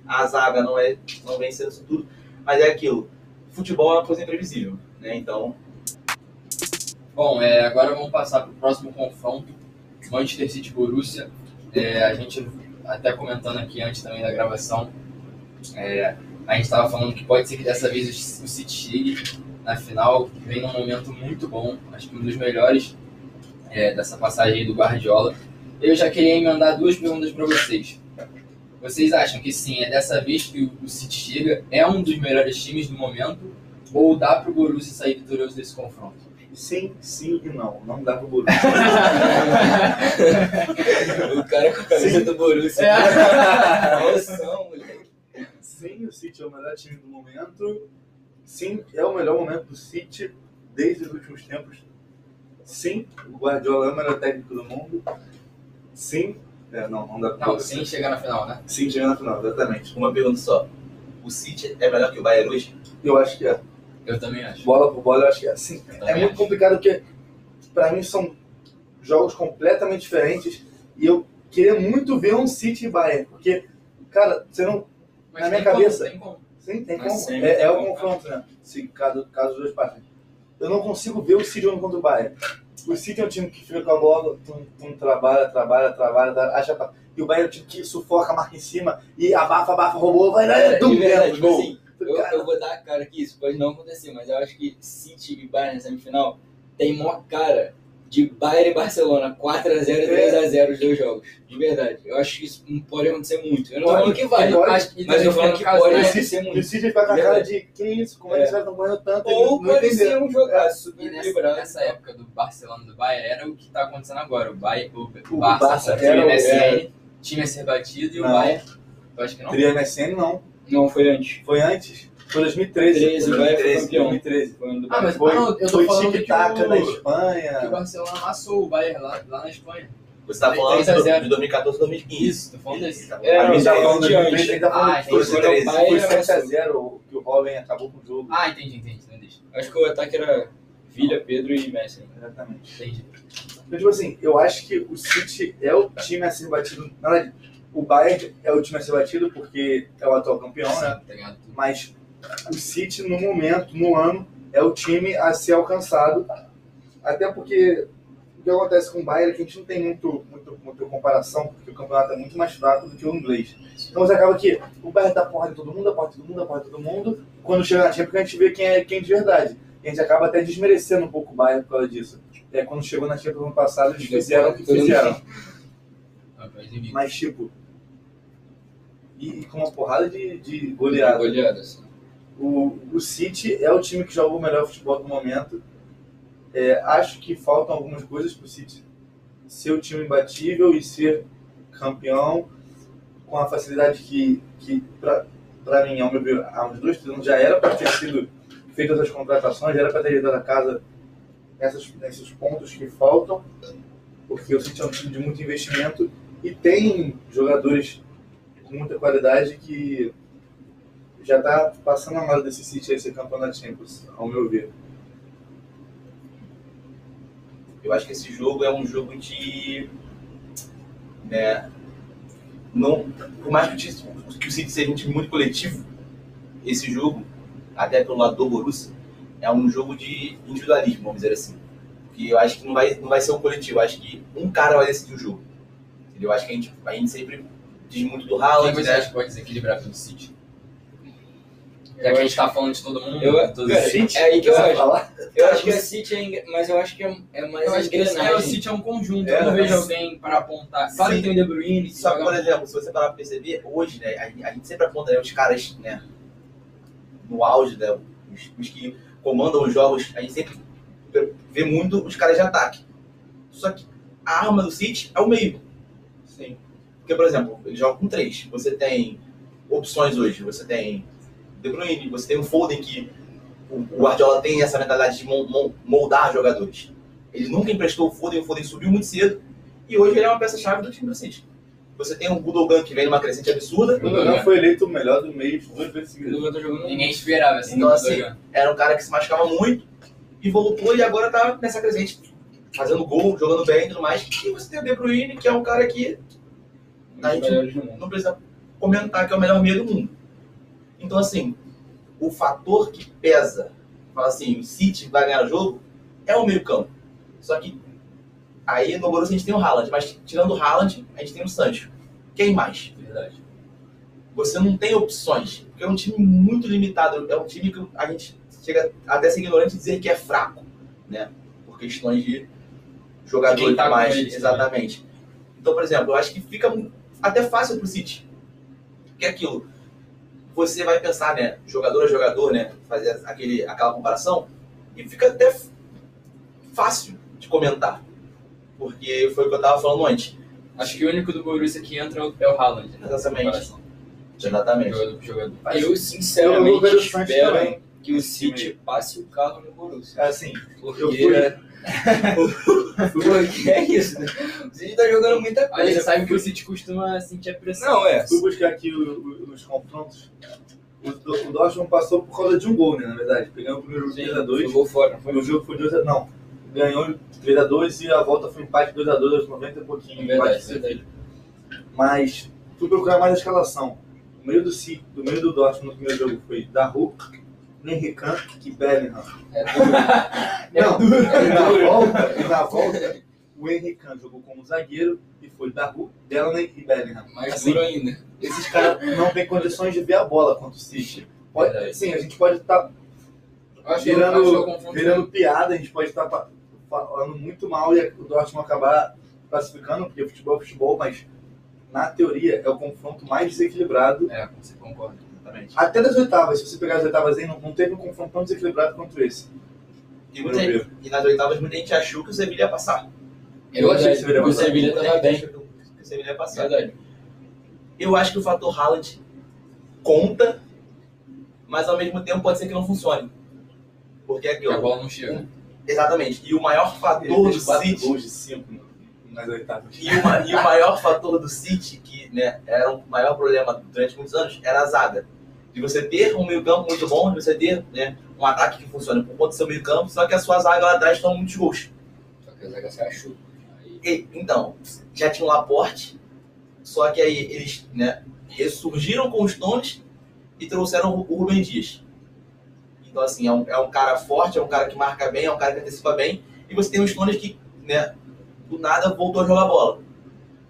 a zaga não, é, não vem sendo isso tudo, mas é aquilo. Futebol é uma coisa imprevisível, né? Então, Bom, é, agora vamos passar para o próximo confronto. Manchester City Borussia. É, a gente até comentando aqui antes também da gravação, é, a gente estava falando que pode ser que dessa vez o City chegue na final, vem num momento muito bom, acho que um dos melhores é, dessa passagem aí do Guardiola. Eu já queria emendar duas perguntas para vocês. Vocês acham que sim, é dessa vez que o- o City chega, é um dos melhores times do momento, ou dá para o Borussia sair vitorioso desse confronto? Sim, sim e não. Não dá pro Borussia. O cara com a camisa Sim. do Borussia. É. Noção, moleque. Sim, o City é o melhor time do momento. Sim, é o melhor momento do City desde os últimos tempos. Sim, o Guardiola é o melhor técnico do mundo. Sim, é, não, não dá pra Não, sem chegar na final, né? Sim, chega na final, exatamente. uma pergunta só. O City é melhor que o Bayern hoje? Eu acho que é. Eu também acho. Bola por bola, eu acho que é. Sim, é muito acho. complicado porque, pra mim, são jogos completamente diferentes. E eu queria muito ver um City e Bayern, porque, cara, você não Mas Na minha tem como, cabeça- tem como. Sim, tem Mas como. É, é o confronto, né? Se caso, caso os dois passem. Eu não consigo ver o City contra o Bayern. O City é um time que fica com a bola, tum, tum, trabalha, trabalha, trabalha, tra- acha pa- E o Bayern é um time que sufoca, marca em cima e abafa, abafa, roubou, vai lá, tum, dentro, tipo gol. assim, eu, eu vou dar a cara que isso pode não acontecer, mas eu acho que City e Bayern na semifinal tem maior cara de Bayern e Barcelona, 4x0 e É. 3x0 os dois jogos. De verdade. Eu acho que isso não pode acontecer muito. Eu não tô falando que vai, pode. Mas, mas eu tem que pode acontecer E o muito. City fica com a cara de que isso, como é É. caras estão correndo tanto? Ou não pode ser um jogaço super E nessa, equilibrado. nessa época do Barcelona do Bayern era o que tá acontecendo agora. O, Bayern, o, o Barça, Barça era o- MSN, time a ser batido, e o. Bayern, eu acho que não. Teria MSN, não. Não, foi antes. Foi antes. Foi 2013. 13, o Bayern foi 2013, campeão. 2013. Foi ano do Ah, mas Foi, não, eu tô foi falando que tic-tac o, na que o Espanha. Barcelona amassou o Bayern lá, lá na Espanha. Você tá falando 3 a 0. de 2014 2015. Isso, tô falando desse. Tá. É, a gente tá foi falando de antes. 2013, a tá Ah, falando entendi. foi Foi o Bayern 7x0 que o Robin acabou com o jogo. Ah, entendi, entendi. Acho que o ataque era Villa, Pedro e Messi. Exatamente. Entendi. Então, tipo assim, eu acho que o City é o time a ser batido. Na verdade, o Bayern é o time a ser batido porque é o atual campeão, né? Tá ligado? Mas o City, no momento, no ano, é o time a ser alcançado. Até porque o que acontece com o Bayern é que a gente não tem muito, muito, muita comparação, porque o campeonato é muito mais fraco do que o inglês. Então você acaba que o Bayern dá porra de todo mundo, dá porra de todo mundo, dá porra de todo mundo. Quando chega na Champions, a gente vê quem é quem de verdade. E a gente acaba até desmerecendo um pouco o Bayern por causa disso. É, quando chegou na Champions ano passado, eles fizeram o que fizeram. Mas, tipo. E, com uma porrada de, de goleada. Goleada, assim. O, o City é o time que joga o melhor futebol do momento. É, acho que faltam algumas coisas para o City ser o time imbatível e ser campeão com a facilidade que, que para mim, ao meu ver, há uns dois, anos já era para ter sido feitas as contratações, já era para ter dado a casa nessas, nesses pontos que faltam, porque o City é um time de muito investimento e tem jogadores com muita qualidade que já está passando a mala desse City campeão da Champions, ao meu ver. Eu acho que esse jogo é um jogo de. Né, não, por mais que o, que o City seja um time muito coletivo, esse jogo, até pelo lado do Borussia, é um jogo de individualismo, vamos dizer assim. Porque eu acho que não vai, não vai ser um coletivo, eu acho que um cara vai decidir o jogo. Entendeu? Eu acho que a gente, a gente sempre diz muito do Quem Haaland, você né? acha que pode desequilibrar pelo City? Já que a gente tá falando de todo mundo, Eu- cara, City. é aí que eu Quer acho. falar? Eu acho que a City é, mas eu acho que é, é mais Eu acho que é, o. City é um conjunto. É, eu não vejo alguém para apontar. Claro que tem o De Bruyne, Só que, por exemplo, se você parar pra perceber, hoje, né, a, gente- a gente sempre aponta né, os caras, né, no auge, né, os, os que comandam os jogos, a gente sempre vê muito os caras de ataque. Só que a arma do City é o meio. Sim. Porque, por exemplo, ele joga com três. Você tem opções hoje. Você tem De Bruyne, você tem o Foden, que o Guardiola tem essa mentalidade de moldar jogadores. Ele nunca emprestou o Foden, o Foden subiu muito cedo. E hoje ele é uma peça-chave do time do City. Você tem o Gudogan, que vem numa crescente absurda. O Gundogan foi eleito o melhor do meio duas vezes seguidas. Ninguém esperava assim. Então, assim. Era um cara que se machucava muito e voltou e agora tá nessa crescente. Fazendo gol, jogando bem e tudo mais. E você tem o De Bruyne, que é um cara que um A gente- não precisa comentar que é o melhor meio do mundo. Então, assim, o fator que pesa, fala assim, o City vai ganhar o jogo, é o meio campo. Só que aí no Borussia a gente tem o Haaland, mas tirando o Haaland, a gente tem o Sancho. Quem mais? Verdade. Você não tem opções, porque é um time muito limitado, é um time que a gente chega até a ser ignorante dizer que é fraco, né? Por questões de jogadores tá mais, eles, exatamente. Então, por exemplo, eu acho que fica até fácil pro City. Que é aquilo, você vai pensar, né, jogador a jogador, né, fazer aquele, aquela comparação, e fica até fácil de comentar. Porque foi o que eu tava falando antes. Acho que o único do Borussia que entra é o- é Haaland. né? Exatamente. Exatamente. Jogador jogador. Eu Eu sinceramente o Sancho espero também. que o City passe o carro no Borussia. Assim, Porque, eu fui. Porque é isso. né? O City tá jogando muita A gente coisa. sabe que o City costuma sentir a pressão. Não, é. Fui buscar aqui o- o- os confrontos. O, o Dortmund passou por causa de um gol, né? Na verdade. Pegando o primeiro jogo Sim, 3x2. Jogou fora, não foi? O jogo foi 2x. Não. Ganhou 3x2 e a volta foi empate 2x2 aos 90 e pouquinho. Verdade, de verdade. Sevilha. Mas fui procurar mais a escalação. O meio do City, do meio do Dortmund no primeiro jogo foi Daru, Henrican e Bellingham. É Não, duro. e na volta, e na volta, o Henrican jogou como zagueiro e foi Daru, Delaney e Bellingham. Mais Assim, duro ainda. esses caras não têm condições de ver a bola contra o City. Pode, sim, a gente pode estar que eu- virando, que virando piada, a gente pode estar pa- falando muito mal e o Dortmund acabar classificando, porque futebol é futebol, mas na teoria é o confronto mais desequilibrado. É, você concorda. Exatamente. Até das oitavas, se você pegar as oitavas aí, não, não teve um confronto tão desequilibrado quanto esse. E, muita e nas oitavas muita gente achou que o Sevilha ia passar. Eu achei que o Sevilha ia o passar. Sevilha Muita tava gente bem. que o Sevilha ia passar. Verdade. Eu acho que o fator Haaland conta, mas ao mesmo tempo pode ser que não funcione. Porque é Porque a bola não chega. Exatamente. E o maior fator do City. gols de cinco nas oitavas. E, uma- e o maior fator do City, que né, era o maior problema durante muitos anos, era a zaga. De você ter um meio-campo muito bom, de você ter né, um ataque que funciona por conta do seu meio-campo, só que a sua zaga lá atrás toma muitos gols. Só que a zaga se achou. E, então, já tinha um Laporte, só que aí eles né, ressurgiram com os Stones e trouxeram o Rubem Dias. Então, assim, é um, é um cara forte, é um cara que marca bem, é um cara que antecipa bem, e você tem o Stones que, né, do nada voltou a jogar bola.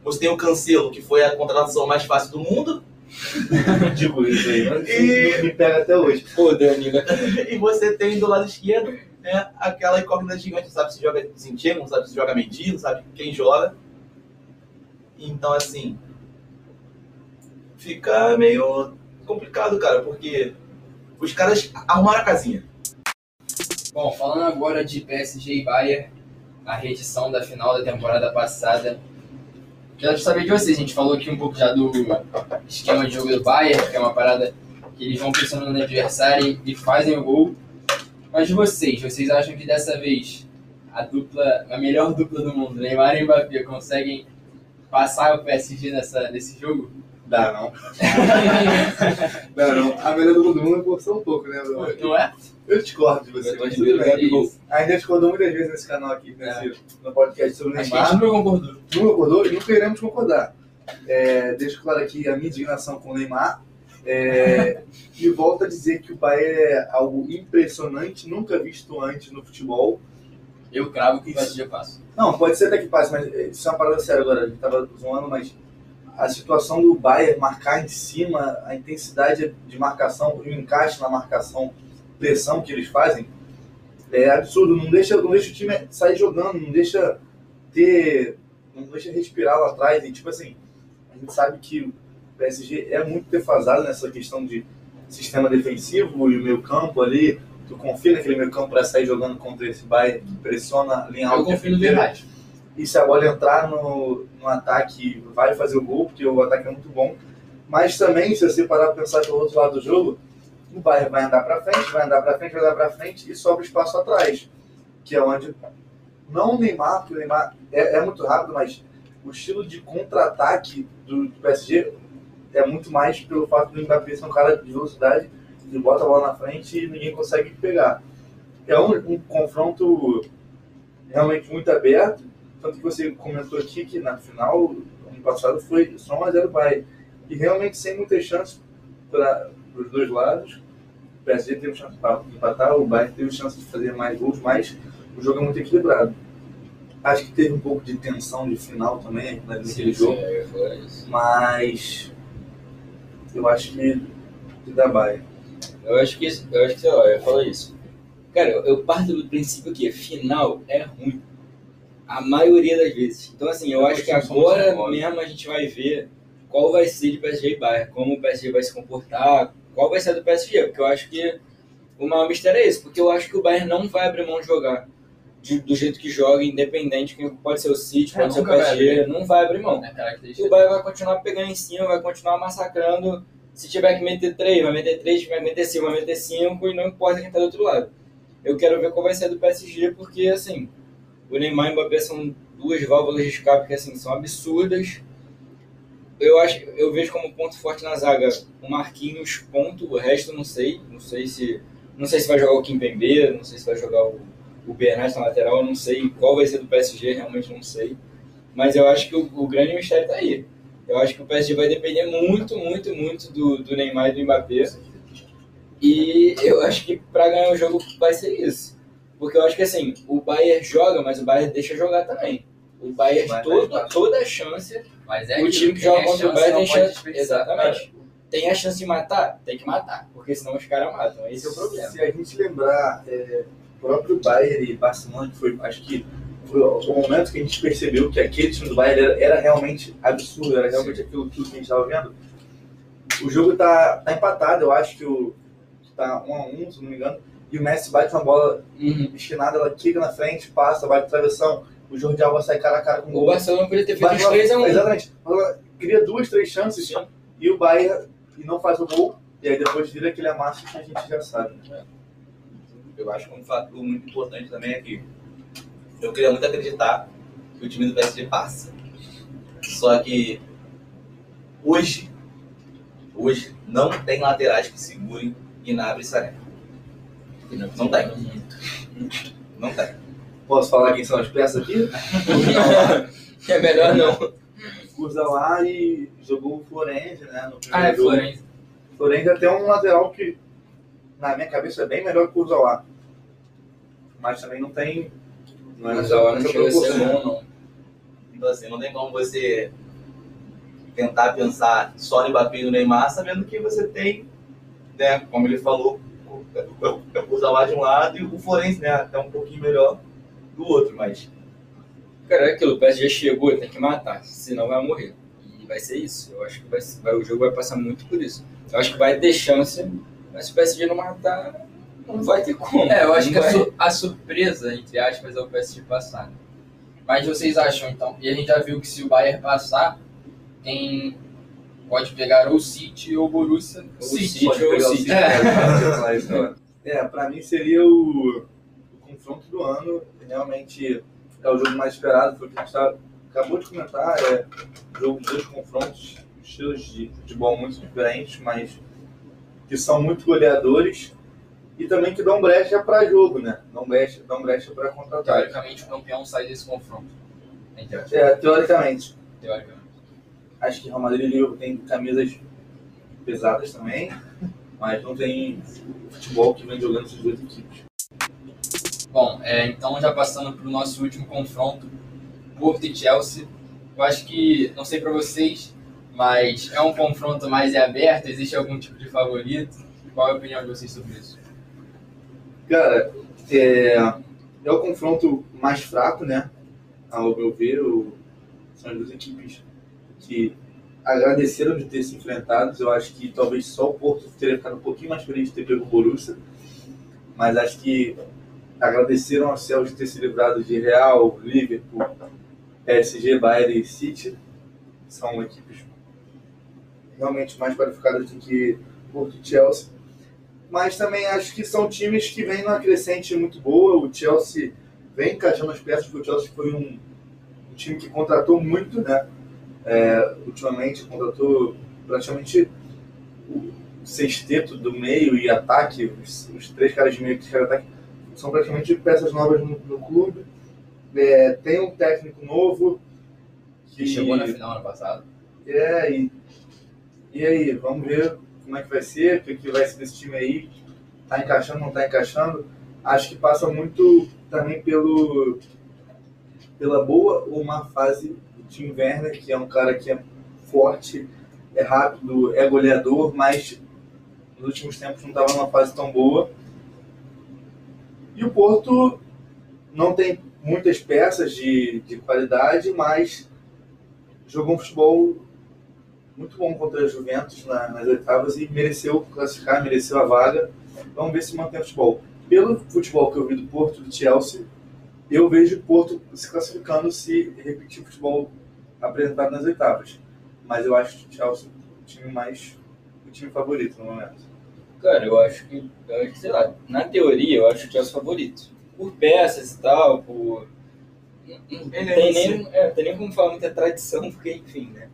Você tem o Cancelo, que foi a contratação mais fácil do mundo, Digo isso aí, mas E- me pega até hoje. Pô, Danilo. e você tem do lado esquerdo né, aquela incógnita gigante, não sabe se joga Zinchenko, não sabe se joga Mendy, não sabe quem joga. Então, assim, fica meio complicado, cara, porque os caras arrumaram a casinha. Bom, falando agora de PSG e Bayern, a reedição da final da temporada passada. Quero saber de vocês, a gente falou aqui um pouco já do esquema de jogo do Bayern, que é uma parada que eles vão pressionando no adversário e fazem o gol. Mas de vocês, vocês acham que dessa vez a dupla, a melhor dupla do mundo, Neymar e Mbappé, conseguem passar o PSG nessa, nesse jogo? Dá não. Dá não. A melhor do mundo é forçar um pouco, né, Bruno? Não é? Eu discordo de você, Eu mas de tudo bem. Isso. A gente discordou muitas vezes nesse canal aqui, nesse, no podcast sobre o que a Neymar. gente não concordou. não concordou e não queremos concordar. É, deixo claro aqui a minha indignação com o Neymar. É, e volto a dizer que o Bayern é algo impressionante, nunca visto antes no futebol. Eu cravo que o PSG passa. Não, pode ser até que passe, mas isso é uma parada séria agora. A gente tava zoando, mas a situação do Bayern marcar em cima, a intensidade de marcação, o encaixe na marcação, pressão que eles fazem, é absurdo. Não deixa, não deixa o time sair jogando, não deixa ter. não deixa respirar lá atrás. E tipo assim, a gente sabe que o PSG é muito defasado nessa questão de sistema defensivo e o meio campo ali. Tu confia naquele meio campo para sair jogando contra esse Bayern que pressiona a linha Eu alta. o confio no Verratti. E se a bola entrar no, no ataque, vai fazer o gol, porque o ataque é muito bom. Mas também, se você parar para pensar pelo outro lado do jogo, o Bayern vai andar para frente, vai andar para frente, vai andar para frente e sobra espaço atrás, que é onde não o Neymar, porque o Neymar é, é muito rápido, mas o estilo de contra-ataque do, do PSG é muito mais pelo fato do Mbappé ser um cara de velocidade, ele bota a bola na frente e ninguém consegue pegar. É um, um confronto realmente muito aberto, tanto que você comentou aqui que na final, ano passado, foi só 1x0 Bayern. E realmente sem muitas chances para os dois lados. O PSG teve chance para empatar, o Bayern teve chance de fazer mais gols, mas o jogo é muito equilibrado. Acho que teve um pouco de tensão de final também né, naquele jogo, falar isso. mas eu acho que, que dá Bayern. Eu acho que, eu acho que, sei lá, eu ia falar isso. Cara, eu, eu parto do princípio que final é ruim. A maioria das vezes. Então, assim, eu acho que agora mesmo a gente vai ver qual vai ser de PSG e Bayern, como o PSG vai se comportar, qual vai ser do PSG, porque eu acho que o maior mistério é esse, porque eu acho que o Bayern não vai abrir mão de jogar de- do jeito que joga, independente, que pode ser o City, É, pode ser o nunca vai PSG, não vai abrir mão. É o Bayern vai continuar pegando em cima, vai continuar massacrando. Se tiver que meter 3, vai meter 3, vai meter 5, vai meter 5, e não importa quem tá do outro lado. Eu quero ver qual vai ser do PSG, porque, assim, o Neymar e o Mbappé são duas válvulas de escape que, assim, são absurdas. Eu acho, eu vejo como ponto forte na zaga o Marquinhos, ponto, o resto não sei. Não sei se, não sei se vai jogar o Kimpembe, não sei se vai jogar o, o Bernat na lateral, não sei qual vai ser do PSG, realmente não sei. Mas eu acho que o, o grande mistério tá aí. Eu acho que o PSG vai depender muito, muito, muito do, do Neymar e do Mbappé. E eu acho que para ganhar o jogo vai ser isso. Porque eu acho que assim, o Bayern joga, mas o Bayern deixa jogar também. O Bayern, Vai todo, dar toda a chance, Mas é o aquilo, time que joga contra o Bayern tem chance. Exatamente. Tem a chance de matar? Tem que matar. Porque senão os caras matam. Esse é o problema. Se a gente lembrar é, o próprio Bayern e Barcelona, que foi, acho que foi o momento que a gente percebeu que aquele time do Bayern era, era realmente absurdo, era realmente aquilo tudo que a gente estava vendo. O jogo tá, tá empatado, eu acho que o tá 1 a 1 se não me engano, e o Messi bate uma bola Uhum. esquinada, ela quica na frente, passa, bate travessão, o Jordi Alba sai cara a cara com o O gol. Barcelona podia ter feito uns 3 a 1 Exatamente. Ela cria duas, três chances Sim. e o Bayern e não faz o gol, e aí depois vira aquele amasso que a gente já sabe. Eu acho que um fator muito importante também é que eu queria muito acreditar que o time do PSG passa. Só que hoje, hoje, não tem laterais que segurem Gnabry e Sané. Não tem. Não tem. Posso falar quem são as peças aqui? é melhor não. E jogou o Florenzi, né? No primeiro Ah, é. Florenzi. Florenzi até um lateral que, na minha cabeça, é bem melhor que o Kurzawa. Mas também não tem. Não é Mas nessa- a hora não chega a ser bom, não. Então assim, não tem como você tentar pensar só no Mbappé e no Neymar, sabendo que você tem, né, como ele falou, por Zawa de um lado e o Florense, né, até um pouquinho melhor do outro, mas Cara, é aquilo, o PSG chegou, tem que matar, senão vai morrer. E vai ser isso. Eu acho que vai, vai- o jogo vai passar muito por isso. Eu acho que vai ter chance, mas se o PSG não matar, não vai ter como. É, eu acho que Não a, vai- su- a surpresa, entre aspas, é o PSG passar. Mas vocês acham, então? E a gente já viu que se o Bayern passar, quem pode pegar ou City ou Borussia. O City. City Pode ou City. City, agora. É, pra mim seria o, o confronto do ano. Realmente é o jogo mais esperado, foi o que a gente tá- acabou de comentar. É jogo de dois confrontos, estilos de futebol muito diferentes, mas que são muito goleadores e também que dão brecha para jogo, né? Dão brecha, dão brecha para contra-ataque. Teoricamente, o campeão sai desse confronto. É, teoricamente. Teoricamente. Acho que Real Madrid e Liverpool tem camisas pesadas também, mas não tem o futebol que vem jogando essas duas equipes. Bom, é, então já passando para o nosso último confronto, Porto e Chelsea. Eu acho que, não sei para vocês, mas é um confronto mais aberto, existe algum tipo de favorito? Qual é a opinião de vocês sobre isso? Cara, é, é o confronto mais fraco, né? Ao meu ver, o- são as duas equipes que agradeceram de ter se enfrentado. Eu acho que talvez só o Porto teria ficado um pouquinho mais feliz de ter pego o Borussia, mas acho que agradeceram aos céus de ter se livrado de Real, Liverpool, PSG, Bayern e City. São equipes realmente mais qualificadas do que Porto e Chelsea mas também acho que são times que vêm numa crescente muito boa. O Chelsea vem encaixando as peças, porque o Chelsea foi um, um time que contratou muito, né? É, ultimamente, contratou praticamente o sexteto do meio e ataque, os, os três caras de meio que de ataque, são praticamente peças novas no, no clube. É, tem um técnico novo Que chegou na final ano passado. é, e, e aí, vamos ver como é que vai ser, o que, que vai ser desse time aí. Tá encaixando, não tá encaixando. Acho que passa muito também pelo pela boa ou má fase Tim Werner, que é um cara que é forte, é rápido, é goleador, mas nos últimos tempos não estava numa fase tão boa. E o Porto não tem muitas peças de, de qualidade, mas jogou um futebol muito bom contra a Juventus na- nas oitavas e mereceu classificar, mereceu a vaga. Vamos ver se mantém o futebol. Pelo futebol que eu vi do Porto do Chelsea, eu vejo o Porto se classificando se repetir o futebol apresentado nas oitavas. Mas eu acho o Chelsea o time mais o time favorito no momento. Cara, eu acho que, eu acho que, sei lá, na teoria eu acho o Chelsea favorito. Por peças e tal, por. Não, tem, nem, é, tem nem como falar muita tradição, porque, enfim, né?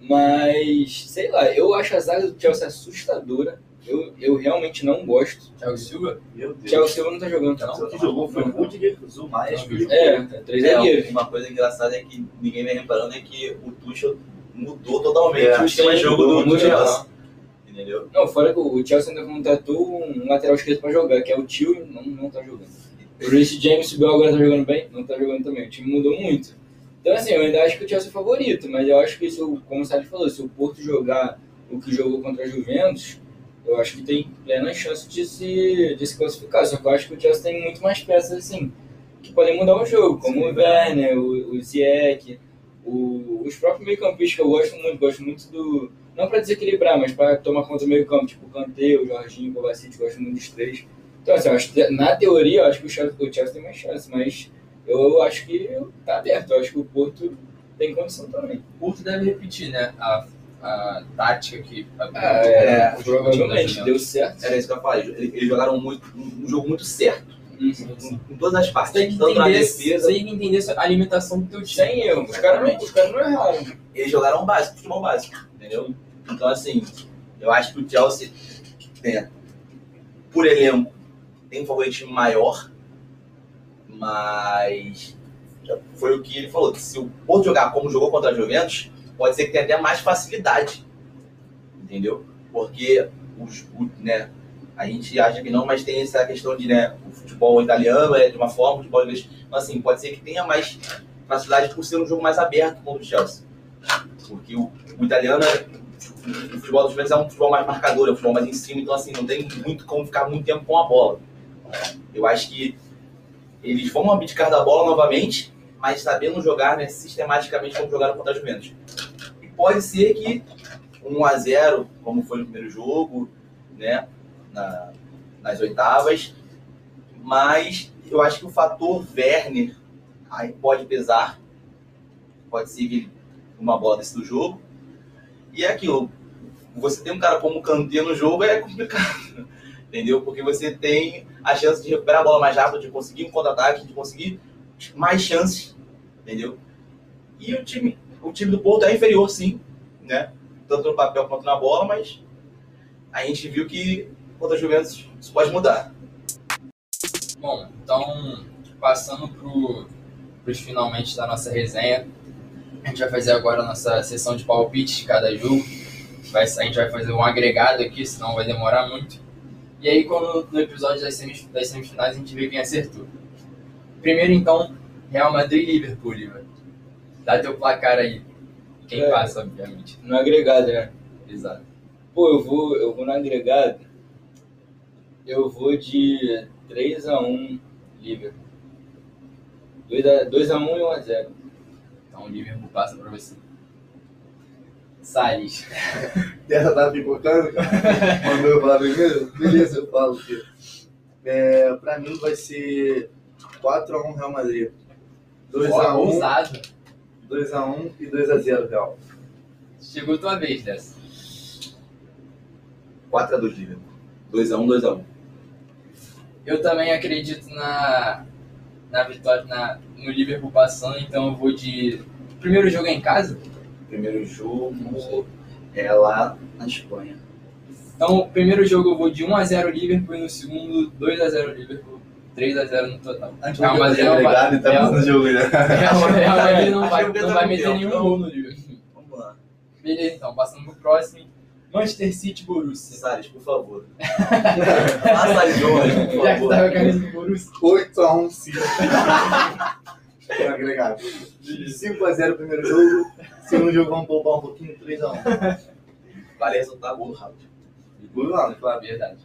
Mas, sei lá, eu acho a zaga do Chelsea assustadora. Eu, eu realmente não gosto. Thiago Silva? Meu O Deus. Chelsea não tá jogando, não. O que jogou foi o Rudiger, Não, É, é três É, zagueiros. uma coisa engraçada é que ninguém vem reparando é que o Tuchel mudou totalmente É, o esquema de jogo do, do Chelsea. Entendeu? Não, fora que o Chelsea ainda contratou um lateral esquerdo pra jogar, que é o Tio, não, não tá jogando. O Reece James subiu agora, tá jogando bem? Não tá jogando também. O time mudou muito. Então, assim, eu ainda acho que o Chelsea é favorito, mas eu acho que, se o, como o Sérgio falou, se o Porto jogar o que jogou contra a Juventus, eu acho que tem plena chance de se, de se classificar. Só que eu acho que o Chelsea tem muito mais peças, assim, que podem mudar o jogo, como Sim, o Werner, o, o Ziyech, o, os próprios meio-campistas que eu gosto muito, gosto muito do. Não para desequilibrar, mas para tomar conta do meio-campo, tipo o Kanté, o Jorginho, o Kovacic, gosto muito dos três. Então, assim, eu acho na teoria, eu acho que o Chelsea, o Chelsea tem mais chance, mas eu acho que tá aberto. Eu acho que o Porto tem condição também. O Porto deve repetir, né? A, a tática que. Ah, é, é, o provavelmente, time da deu certo. Era isso que eu falei. Eles, eles jogaram muito, um jogo muito certo. Uhum. Em todas as partes. Tem que tanto na entender, defesa. você tem que entender a limitação do teu time. Sem erro. Os caras não, os caras não erraram. Eles jogaram básico, futebol básico. Entendeu? Então, assim, eu acho que o Chelsea, né, por elenco, tem um favoritismo maior, mas foi o que ele falou. que Se o Porto jogar como jogou contra a Juventus, pode ser que tenha até mais facilidade. Entendeu? Porque os, né, a gente acha que não, mas tem essa questão de né, o futebol italiano é de uma forma, o futebol inglês. Então, assim, pode ser que tenha mais facilidade por ser um jogo mais aberto contra o Chelsea. Porque o, o italiano é o futebol do Juventus é um futebol mais marcador, é um futebol mais em cima, então assim, não tem muito como ficar muito tempo com a bola. Eu acho que eles vão abdicar da bola novamente, mas sabendo jogar né, sistematicamente como jogaram contra a Juventus. Pode ser que 1 a 0 como foi no primeiro jogo, né, na- nas oitavas, mas eu acho que o fator Werner aí pode pesar, pode ser uma bola desse do jogo, e é aquilo, você tem um cara como Kanté no jogo é complicado, entendeu? Porque você tem a chance de recuperar a bola mais rápido, de conseguir um contra-ataque, de conseguir mais chances, entendeu? E o time, o time do Porto é inferior, sim, né? Tanto no papel quanto na bola, mas a gente viu que contra a Juventus isso pode mudar. Bom, então, passando para os finalmente da nossa resenha, a gente vai fazer agora a nossa sessão de palpite de cada jogo. Vai, a gente vai fazer um agregado aqui, senão vai demorar muito. E aí, quando no episódio das, semis, das semifinais, a gente vê quem acertou. Primeiro, então, Real Madrid e Liverpool, Liverpool. Dá teu placar aí. Quem É. passa, obviamente. No agregado, né? Exato. Pô, eu vou, eu vou no agregado. Eu vou de 3x1 Liverpool. 2x1 e 1x0. Então, o Liverpool passa para você. Salles. Dessa tá pipocando? Mandou eu falar primeiro? Beleza, eu falo aqui. É, pra mim vai ser 4x1 Real Madrid. Ó, 2x1, ousado. 2x1 e 2x0 Real. Chegou tua vez dessa. 4x2 Liverpool. 2x1, 2x1. Eu também acredito na, na vitória na, no Liverpool passando, então eu vou de. Primeiro jogo é em casa? Primeiro jogo é lá na Espanha. Então, primeiro jogo eu vou de 1x0 Liverpool e no segundo 2x0 Liverpool, 3x0 no total. A gente Real vai e tá Real- passando o jogo, né? Real, Real Madrid não vai, não eu vai meter campeão, nenhum então. gol no Liverpool. Vamos lá. Beleza, então, passando pro próximo. Manchester City Borussia. Salles, por favor. Faça as honras, por Já que tá favor. com a camisa do Borussia. 8x1 City. agregado. 5x0 primeiro jogo. Segundo jogo vamos poupar um pouquinho, 3x1. Vale resultar gol rápido. Não, claro. Verdade.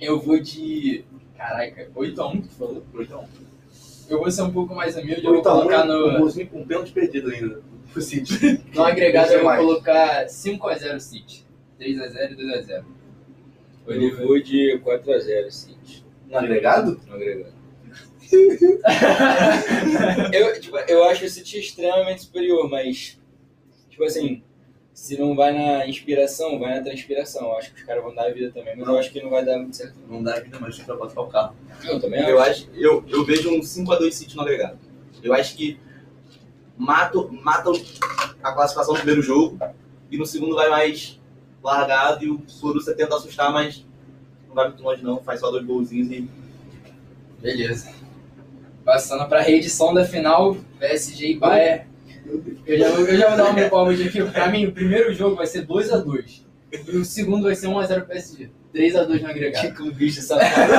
Eu vou de. Caraca, 8x1 que tu falou? 8x1. Eu vou ser um pouco mais humilde, eu vou 8x1 colocar um no. golzinho com pênalti perdido ainda. Pro City. No agregado eu vou mais. colocar 5x0 City. 3x0 e 2x0. Eu vou de 4x0 City. No agregado? No agregado. eu, tipo, eu acho o City extremamente superior, mas, tipo assim, se não vai na inspiração, vai na transpiração. Eu acho que os caras vão dar a vida também, mas eu acho que não vai dar muito certo. Não dá vida, mas pra passar o carro. Eu também Eu, acho. eu, eu vejo um 5x2 City no agregado. Eu acho que matam, matam a classificação no primeiro jogo e no segundo vai mais largado e o Borussia tenta assustar, mas não vai muito longe não, faz só dois golzinhos e Beleza. Passando pra reedição da final, PSG e Bayern. Eu já, vou- eu já vou dar um meu palmo aqui. Pra mim, o primeiro jogo vai ser 2x2. E o segundo vai ser 1x0 PSG. 3x2 no agregado. Que bicho safado.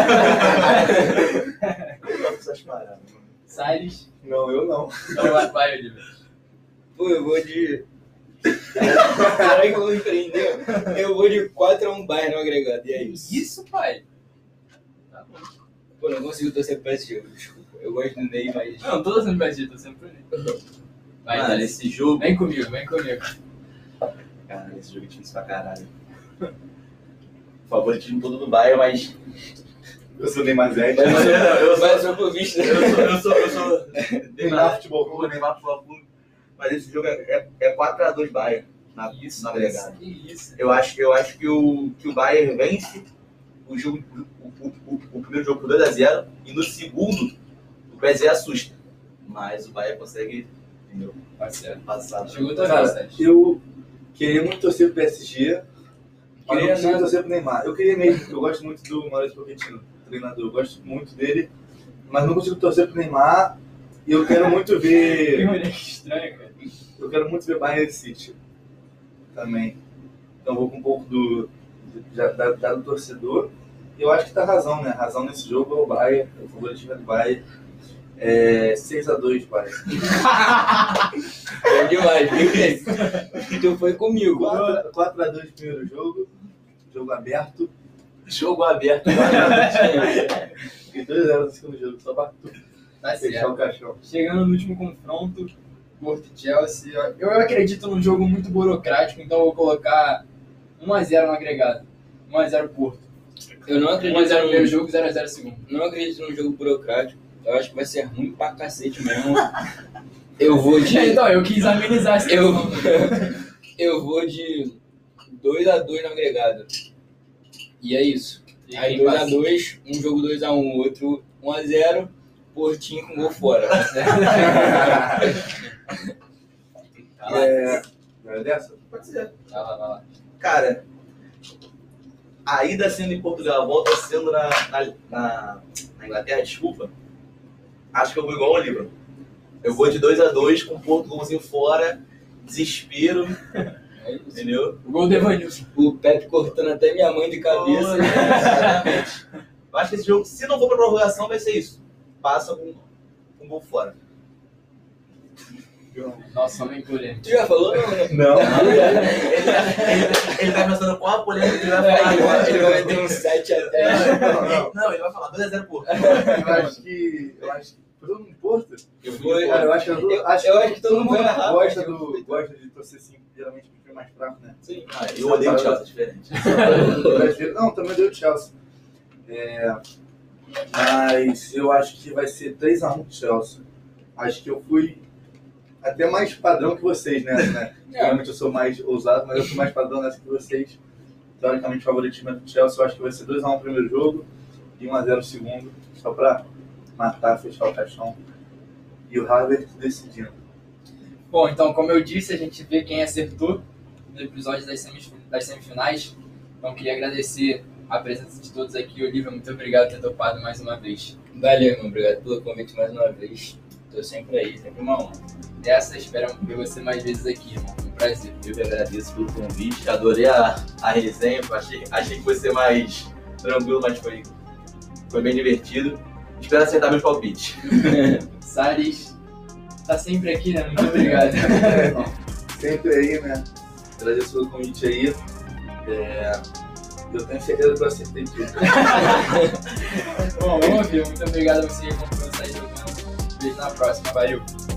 Como essas paradas? mano? Salles. Não, eu não. Então vai, vai, Oliver. Pô, eu vou de. Será que eu vou empreender? Eu vou de 4x1 Bayern no agregado, e é isso. Isso, pai. Tá bom. Pô, não consigo torcer pro PSG, desculpa. Eu gosto do Ney, mas. Não, tô torcendo PSG, tô sempre pro Ney. Vai, Mano, esse jogo. Vem comigo, vem comigo. Cara, esse jogo é difícil pra caralho. Favoritismo todo do Bayern, mas. Eu sou Neymar Zé. Mas eu, eu, sou, Mas eu por vista. eu sou. Eu sou. Eu sou. Neymar Futebol Clube. Neymar Futebol Clube. Mas esse jogo é, é, é 4x2 Bayern. Na, Isso, na agregado. Que isso. Eu acho, eu acho que, o, que o Bayern vence o, jogo, o, o, o, o primeiro jogo por 2x0 e no segundo o PSG assusta. Mas o Bayern consegue entendeu, Parceiro. Chegou Cara, Sérgio. eu queria muito torcer pro PSG, mas não Queria nada. torcer pro Neymar. Eu queria mesmo, porque eu gosto muito do Maurício Pochettino, treinador. Eu gosto muito dele, mas não consigo torcer pro Neymar. E eu quero muito ver. que estranha, cara. Eu quero muito ver Bayern City também. Então vou com um pouco do, da, da- da- do torcedor. E eu acho que tá razão, né? A razão nesse jogo é o Bayern, é o favoritismo é do Bayern. É 6x2, pai. É demais, viu, Cris? Tu foi comigo. 4x2 primeiro jogo. Jogo aberto. Jogo aberto. E 2x0 no segundo jogo, só pra Tá fechar o caixão. Chegando no último confronto, Porto e Chelsea. Eu acredito num jogo muito burocrático, então eu vou colocar 1x0 no agregado. 1x0 Porto. Eu não 1x0 acredito primeiro no, jogo, 0x0 segundo. não acredito num jogo burocrático. Eu acho que vai ser ruim pra cacete mesmo. Eu vou de. Então, eu quis amenizar essa Eu, eu vou de 2x2 no agregado. E é isso. E Aí quem passa? 2x2, um jogo 2x1, outro 1x0, Portinho com gol fora. É. Não é dessa? Pode ser. Vai lá, vai lá. Cara, a ida sendo em Portugal, a volta sendo na, na, na- na Inglaterra, desculpa. Acho que eu vou igual ao livro. Eu vou de 2x2 com um Porto golzinho fora, desespero, É isso. entendeu? O gol do Evanilson. O Pepe cortando até minha mãe de cabeça. Olha, exatamente. Eu acho que esse jogo, se não for pra prorrogação, vai ser isso. Passa com com um gol fora. Nossa, homem polêmico. Tu já falou? Não, né? Não. Ele, tá pensando qual a polêmica que ele vai falar Ele vai, agora. ele vai meter um 7 até. Não, não. Não, ele vai falar 2x0 Porto. Eu acho que. Eu acho que. Todo mundo Porto? Eu fui. Cara, eu acho que, Eu- eu acho que todo mundo gosta, do, gosta de torcer assim, geralmente o time mais fraco, né? Sim. Ah, eu odeio o Chelsea, diferente. Brasileiro- Não, também deu o Chelsea. É, mas eu acho que vai ser 3x1 pro Chelsea. Acho que eu fui até mais padrão que vocês, né? né? Geralmente eu sou mais ousado, mas eu sou mais padrão nessa que vocês. Teoricamente, favoritismo é do Chelsea. Eu acho que vai ser 2x1 o primeiro jogo e 1x0 o segundo. Só pra matar, fechar o caixão. E o Harvard decidindo. Bom, então, como eu disse, a gente vê quem acertou no episódio das, semif- das semifinais. Então, queria agradecer a presença de todos aqui. Olivia, muito obrigado por ter topado mais uma vez. Valeu, irmão. Obrigado pelo convite mais uma vez. Tô sempre aí, sempre uma honra. Dessa, espero ver você mais vezes aqui, irmão. Foi um prazer. Eu que agradeço pelo convite, adorei a, a resenha, achei, achei que fosse mais tranquilo, mas foi, foi bem divertido. Espero acertar meus palpites. Salles tá sempre aqui, né? Muito obrigado. Sempre aí, né? Agradeço pelo convite aí. É, Eu tenho certeza que eu acertei tudo. Bom, vamos ver. Muito obrigado a você que acompanhou o Sai Jogando. Beijo na próxima. Valeu.